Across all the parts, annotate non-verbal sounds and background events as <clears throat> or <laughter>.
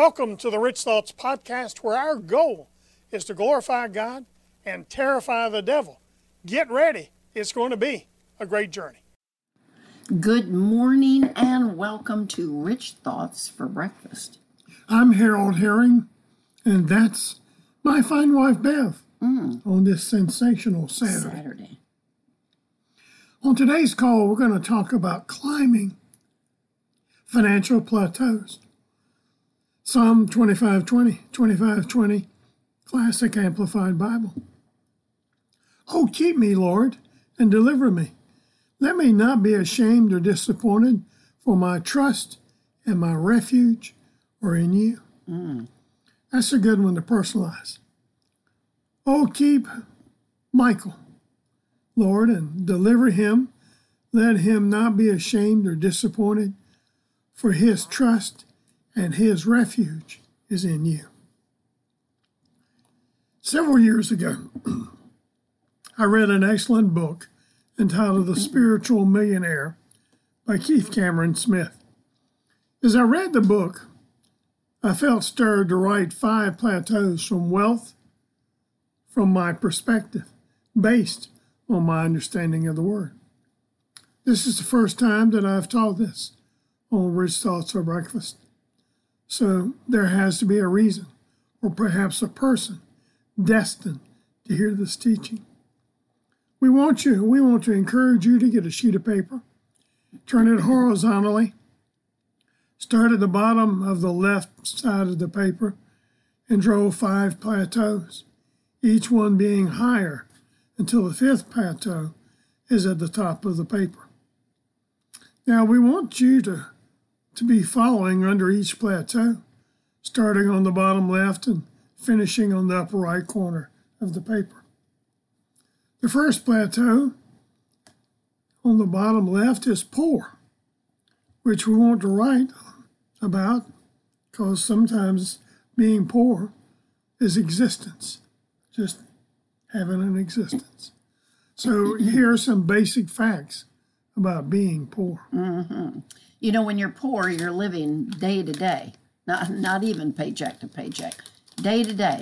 Welcome to the Rich Thoughts Podcast, where our goal is to glorify God and terrify the devil. Get ready, it's going to be a great journey. Good morning and welcome to Rich Thoughts for Breakfast. I'm Harold Herring, and that's my fine wife Bev mm. on this sensational Saturday. Saturday. On today's call, we're going to talk about climbing financial plateaus. Psalm 2520, 2520, Classic Amplified Bible. Oh, keep me, Lord, and deliver me. Let me not be ashamed or disappointed, for my trust and my refuge are in you. Mm. That's a good one to personalize. Oh, keep Michael, Lord, and deliver him. Let him not be ashamed or disappointed, for his trust and his refuge is in you. Several years ago, <clears throat> I read an excellent book entitled The Spiritual Millionaire by Keith Cameron Smith. As I read the book, I felt stirred to write five plateaus from wealth from my perspective, based on my understanding of the Word. This is the first time that I've taught this on Rich Thoughts for Breakfast. So there has to be a reason, or perhaps a person destined to hear this teaching. We want you, we want to encourage you to get a sheet of paper, turn it horizontally, start at the bottom of the left side of the paper, and draw five plateaus, each one being higher until the fifth plateau is at the top of the paper. Now we want you to, to be following under each plateau, starting on the bottom left and finishing on the upper right corner of the paper. The first plateau on the bottom left is poor, which we want to write about because sometimes being poor is existence, just having an existence. So here are some basic facts about being poor. You know, when you're poor, you're living day to day, not, not even paycheck to paycheck, day to day.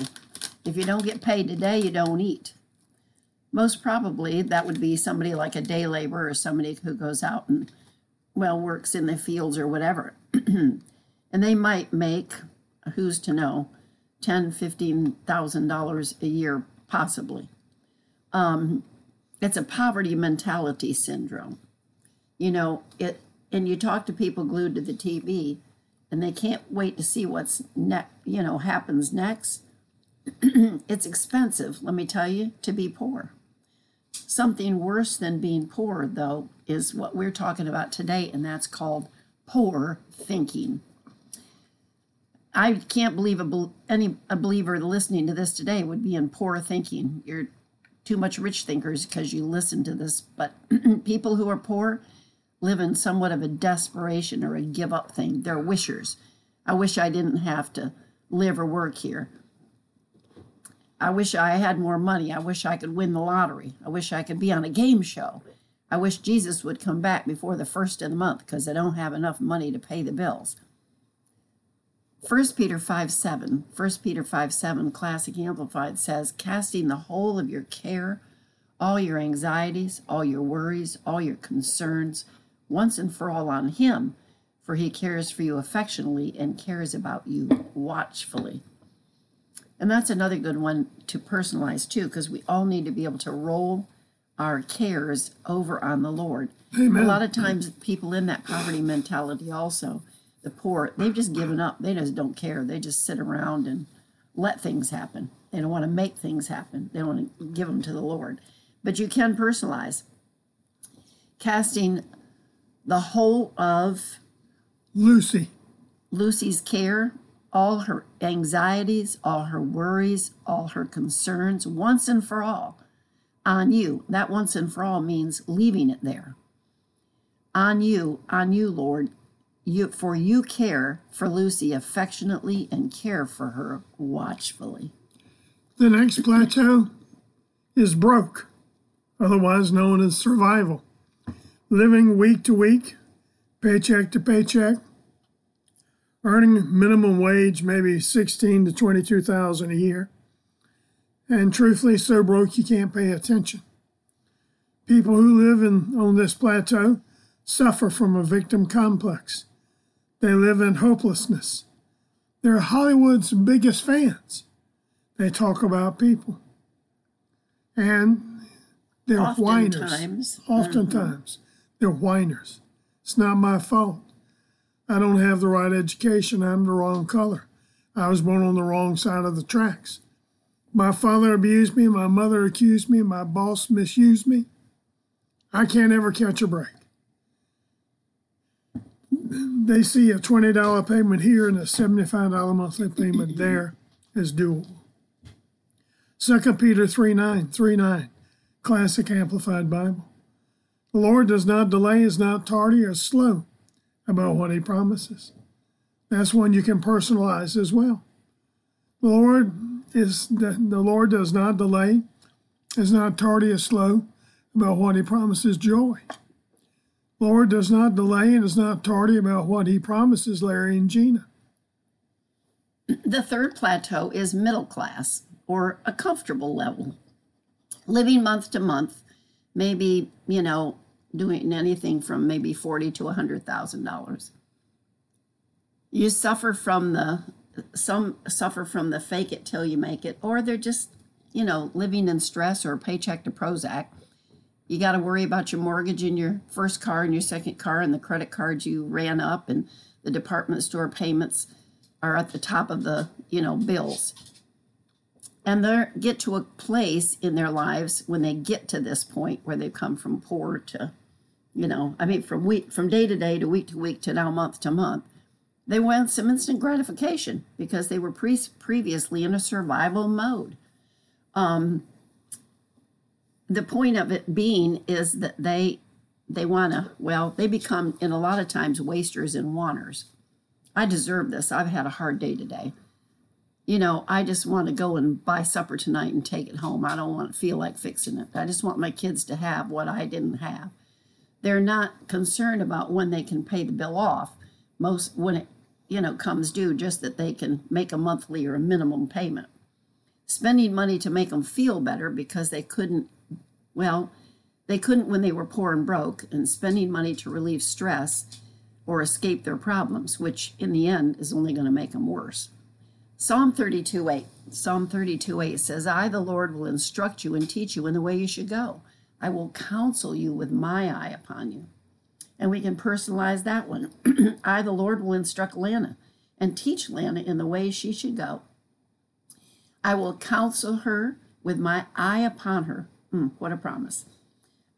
If you don't get paid today, you don't eat. Most probably, that would be somebody like a day laborer or somebody who goes out and, well, works in the fields or whatever. <clears throat> and they might make, who's to know, ten, fifteen thousand dollars a year, possibly. Um, it's a poverty mentality syndrome. You know, it and you talk to people glued to the TV and they can't wait to see what's you know happens next. <clears throat> it's expensive, let me tell you, to be poor. Something worse than being poor, though, is what we're talking about today, and that's called poor thinking. I can't believe a bel any a believer listening to this today would be in poor thinking. You're too much rich thinkers because you listen to this, but <clears throat> people who are poor live in somewhat of a desperation or a give up thing. They're wishers. I wish I didn't have to live or work here. I wish I had more money. I wish I could win the lottery. I wish I could be on a game show. I wish Jesus would come back before the first of the month because I don't have enough money to pay the bills. 1 Peter 5 7, 1 Peter 5 7, Classic Amplified says, casting the whole of your care, all your anxieties, all your worries, all your concerns, once and for all on Him, for He cares for you affectionately and cares about you watchfully. And that's another good one to personalize too, because we all need to be able to roll our cares over on the Lord. Amen. A lot of times, people in that poverty mentality, also the poor, they've just given up. They just don't care. They just sit around and let things happen. They don't want to make things happen. They don't want to give them to the Lord. But you can personalize, casting the whole of Lucy, Lucy's care, all her anxieties, all her worries, all her concerns, once and for all, on you. That once and for all means leaving it there. On you, on you, Lord. You, for you care for Lucy affectionately and care for her watchfully. the next plateau is broke, otherwise known as survival. Living week to week, paycheck to paycheck, earning minimum wage, maybe sixteen to twenty-two thousand a year, and truthfully, so broke you can't pay attention. People who live in, on this plateau suffer from a victim complex. They live in hopelessness. They're Hollywood's biggest fans. They talk about people. And they're whiners. Oftentimes. Oftentimes, mm-hmm. They're whiners. It's not my fault. I don't have the right education. I'm the wrong color. I was born on the wrong side of the tracks. My father abused me. My mother accused me. My boss misused me. I can't ever catch a break. They see a $20 payment here and a $75 monthly payment there as doable. 2 Peter 3 9, 3 9, Classic Amplified Bible. The Lord does not delay, is not tardy or slow about what he promises. That's one you can personalize as well. The Lord is the, the Lord does not delay, is not tardy or slow about what he promises joy. The Lord does not delay and is not tardy about what he promises Larry and Gina. The third plateau is middle class or a comfortable level. Living month to month, maybe, you know, doing anything from maybe forty to a hundred thousand dollars. You suffer from the some suffer from the fake it till you make it, or they're just, you know, living in stress or paycheck to Prozac. You got to worry about your mortgage and your first car and your second car and the credit cards you ran up and the department store payments are at the top of the, you know, bills. And they get to a place in their lives when they get to this point where they've come from poor to, you know, I mean, from week, from day to day to week to week to now month to month, they want some instant gratification because they were pre- previously in a survival mode. Um, the point of it being is that they they want to well they become in a lot of times wasters and wanters. I deserve this. I've had a hard day today you know i just want to go and buy supper tonight and take it home. I don't want to feel like fixing it. I just want my kids to have what i didn't have. They're not concerned about when they can pay the bill off. Most when it you know comes due just that they can make a monthly or a minimum payment. Spending money to make them feel better because they couldn't well, they couldn't when they were poor and broke, and spending money to relieve stress or escape their problems, which in the end is only going to make them worse. Psalm 32 8. Psalm 32 8 says, I, the Lord, will instruct you and teach you in the way you should go. I will counsel you with my eye upon you. And we can personalize that one. <clears throat> I, the Lord, will instruct Lana and teach Lana in the way she should go. I will counsel her with my eye upon her. Mm, what a promise.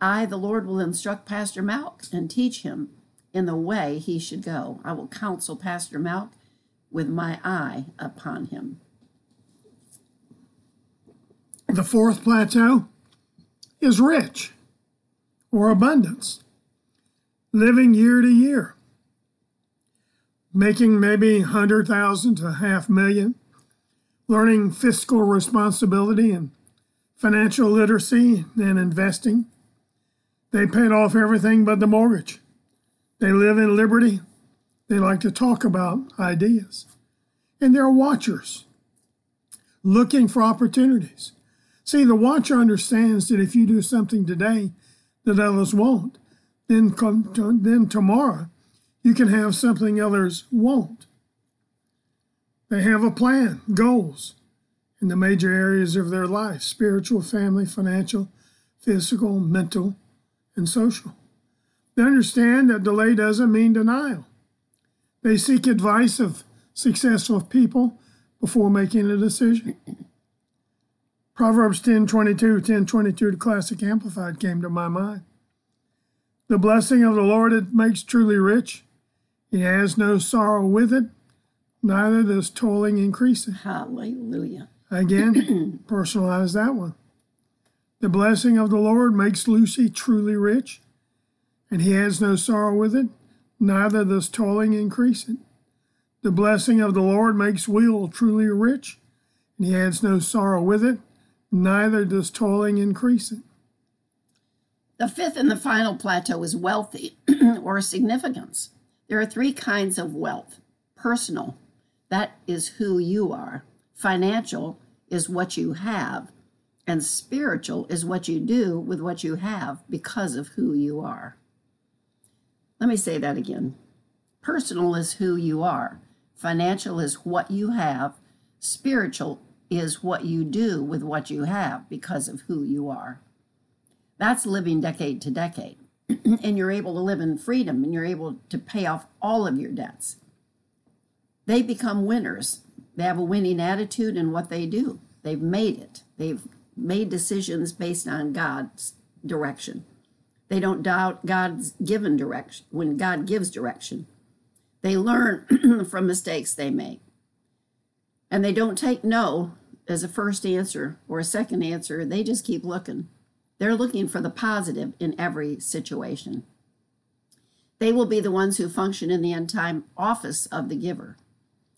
I, the Lord, will instruct Pastor Malk and teach him in the way he should go. I will counsel Pastor Malk with my eye upon him. The fourth plateau is rich or abundance, living year to year, making maybe 100,000 to half million, learning fiscal responsibility and financial literacy and investing. They paid off everything but the mortgage. They live in liberty. They like to talk about ideas. And they're watchers looking for opportunities. See, the watcher understands that if you do something today that others won't, then, come to, then tomorrow you can have something others won't. They have a plan, goals, in the major areas of their life spiritual, family, financial, physical, mental, and social. They understand that delay doesn't mean denial. They seek advice of successful people before making a decision. Proverbs 10 22, 10 22, the classic amplified came to my mind. The blessing of the Lord it makes truly rich. He has no sorrow with it, neither does toiling increase it. Hallelujah. Again, <clears throat> personalize that one. The blessing of the Lord makes Lucy truly rich, and he has no sorrow with it, neither does toiling increase it. The blessing of the Lord makes Will truly rich, and he adds no sorrow with it, neither does toiling increase it. The fifth and the final plateau is wealthy <clears throat> or significance. There are three kinds of wealth Personal, that is who you are. Financial is what you have. And spiritual is what you do with what you have because of who you are. Let me say that again. Personal is who you are. Financial is what you have. Spiritual is what you do with what you have because of who you are. That's living decade to decade. <clears throat> and you're able to live in freedom and you're able to pay off all of your debts. They become winners. They have a winning attitude in what they do. They've made it. They've made decisions based on God's direction. They don't doubt God's given direction when God gives direction. They learn <clears throat> from mistakes they make. And they don't take no as a first answer or a second answer. They just keep looking. They're looking for the positive in every situation. They will be the ones who function in the end time office of the giver.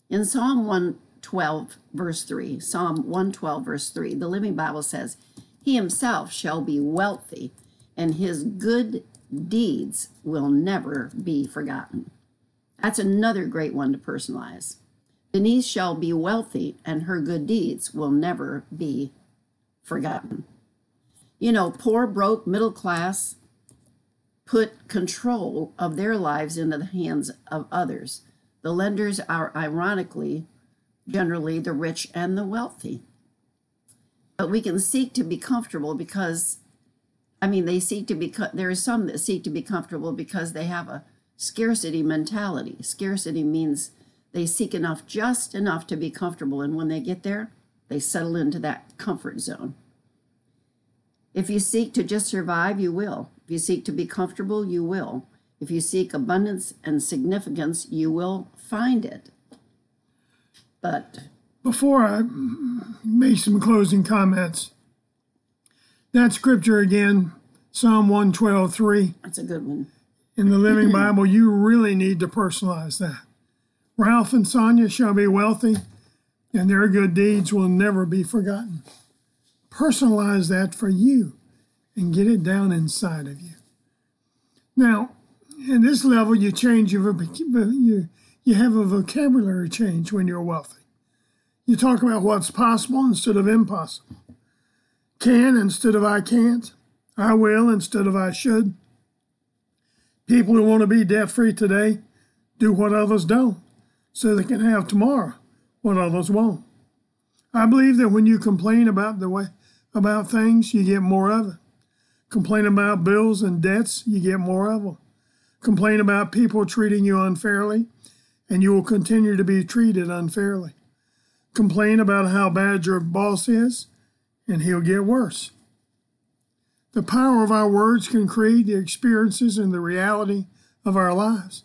In Psalm 112, verse 3, Psalm 112, verse 3, the Living Bible says, He himself shall be wealthy, and his good deeds will never be forgotten. That's another great one to personalize. Denise shall be wealthy, and her good deeds will never be forgotten. You know, poor, broke, middle class put control of their lives into the hands of others. The lenders are ironically generally the rich and the wealthy. But we can seek to be comfortable because, I mean, they seek to be, there are some that seek to be comfortable because they have a scarcity mentality. Scarcity means they seek enough, just enough to be comfortable. And when they get there, they settle into that comfort zone. If you seek to just survive, you will. If you seek to be comfortable, you will. If you seek abundance and significance, you will find it. But before I make some closing comments, that scripture again, Psalm 112.3. That's a good one. In the Living <clears throat> Bible, you really need to personalize that. Ralph and Sonia shall be wealthy, and their good deeds will never be forgotten. Personalize that for you and get it down inside of you. Now, in this level, you change your you you have a vocabulary change when you're wealthy. You talk about what's possible instead of impossible. Can instead of I can't. I will instead of I should. People who want to be debt free today do what others don't so they can have tomorrow what others won't. I believe that when you complain about the way about things, you get more of it. Complain about bills and debts, you get more of them. Complain about people treating you unfairly, and you will continue to be treated unfairly. Complain about how bad your boss is, and he'll get worse. The power of our words can create the experiences and the reality of our lives.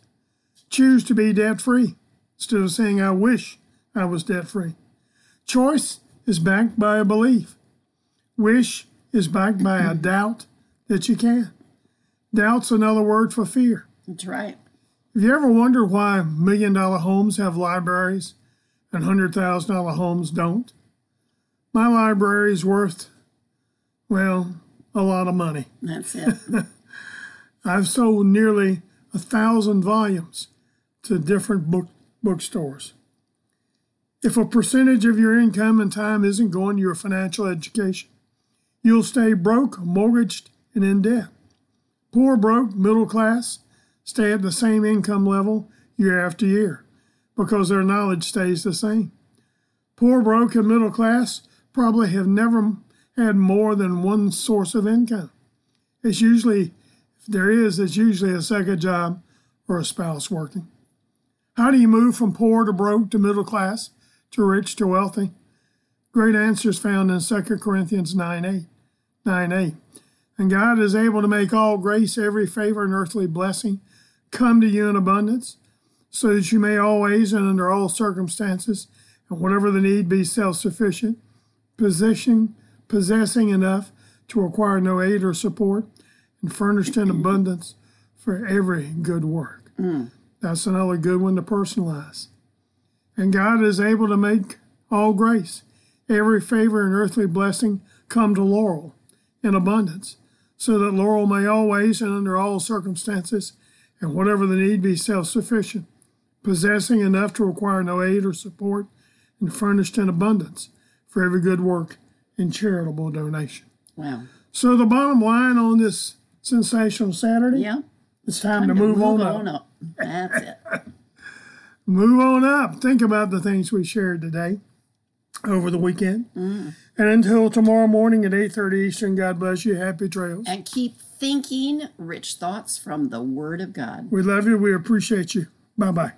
Choose to be debt free instead of saying, I wish I was debt free. Choice is backed by a belief. Wish is backed by a doubt that you can. Doubt's another word for fear. That's right. Have you ever wondered why million dollar homes have libraries and hundred thousand dollar homes don't? My library is worth, well, a lot of money. That's it. <laughs> I've sold nearly a thousand volumes to different book bookstores. If a percentage of your income and time isn't going to your financial education, you'll stay broke, mortgaged, and in debt. Poor, broke, middle class stay at the same income level year after year because their knowledge stays the same. Poor, broke, and middle class probably have never had more than one source of income. It's usually, if there is, it's usually a second job or a spouse working. How do you move from poor to broke to middle class to rich to wealthy? Great answers found in 2 Corinthians 9 8. 9 8. And God is able to make all grace, every favor, and earthly blessing come to you in abundance, so that you may always and under all circumstances, and whatever the need be, self sufficient, possessing, possessing enough to require no aid or support, and furnished in abundance for every good work. Mm. That's another good one to personalize. And God is able to make all grace, every favor and earthly blessing come to Laurel in abundance, so that Laurel may always and under all circumstances and whatever the need be self sufficient, possessing enough to require no aid or support, and furnished in abundance for every good work and charitable donation. Wow. So the bottom line on this sensational Saturday, Yeah. it's time, to move, on, up. up. That's it. <laughs> Move on up. Think about the things we shared today over the weekend. Mm. And until tomorrow morning at 8.30 Eastern, God bless you. Happy trails. And keep thinking rich thoughts from the Word of God. We love you. We appreciate you. Bye-bye.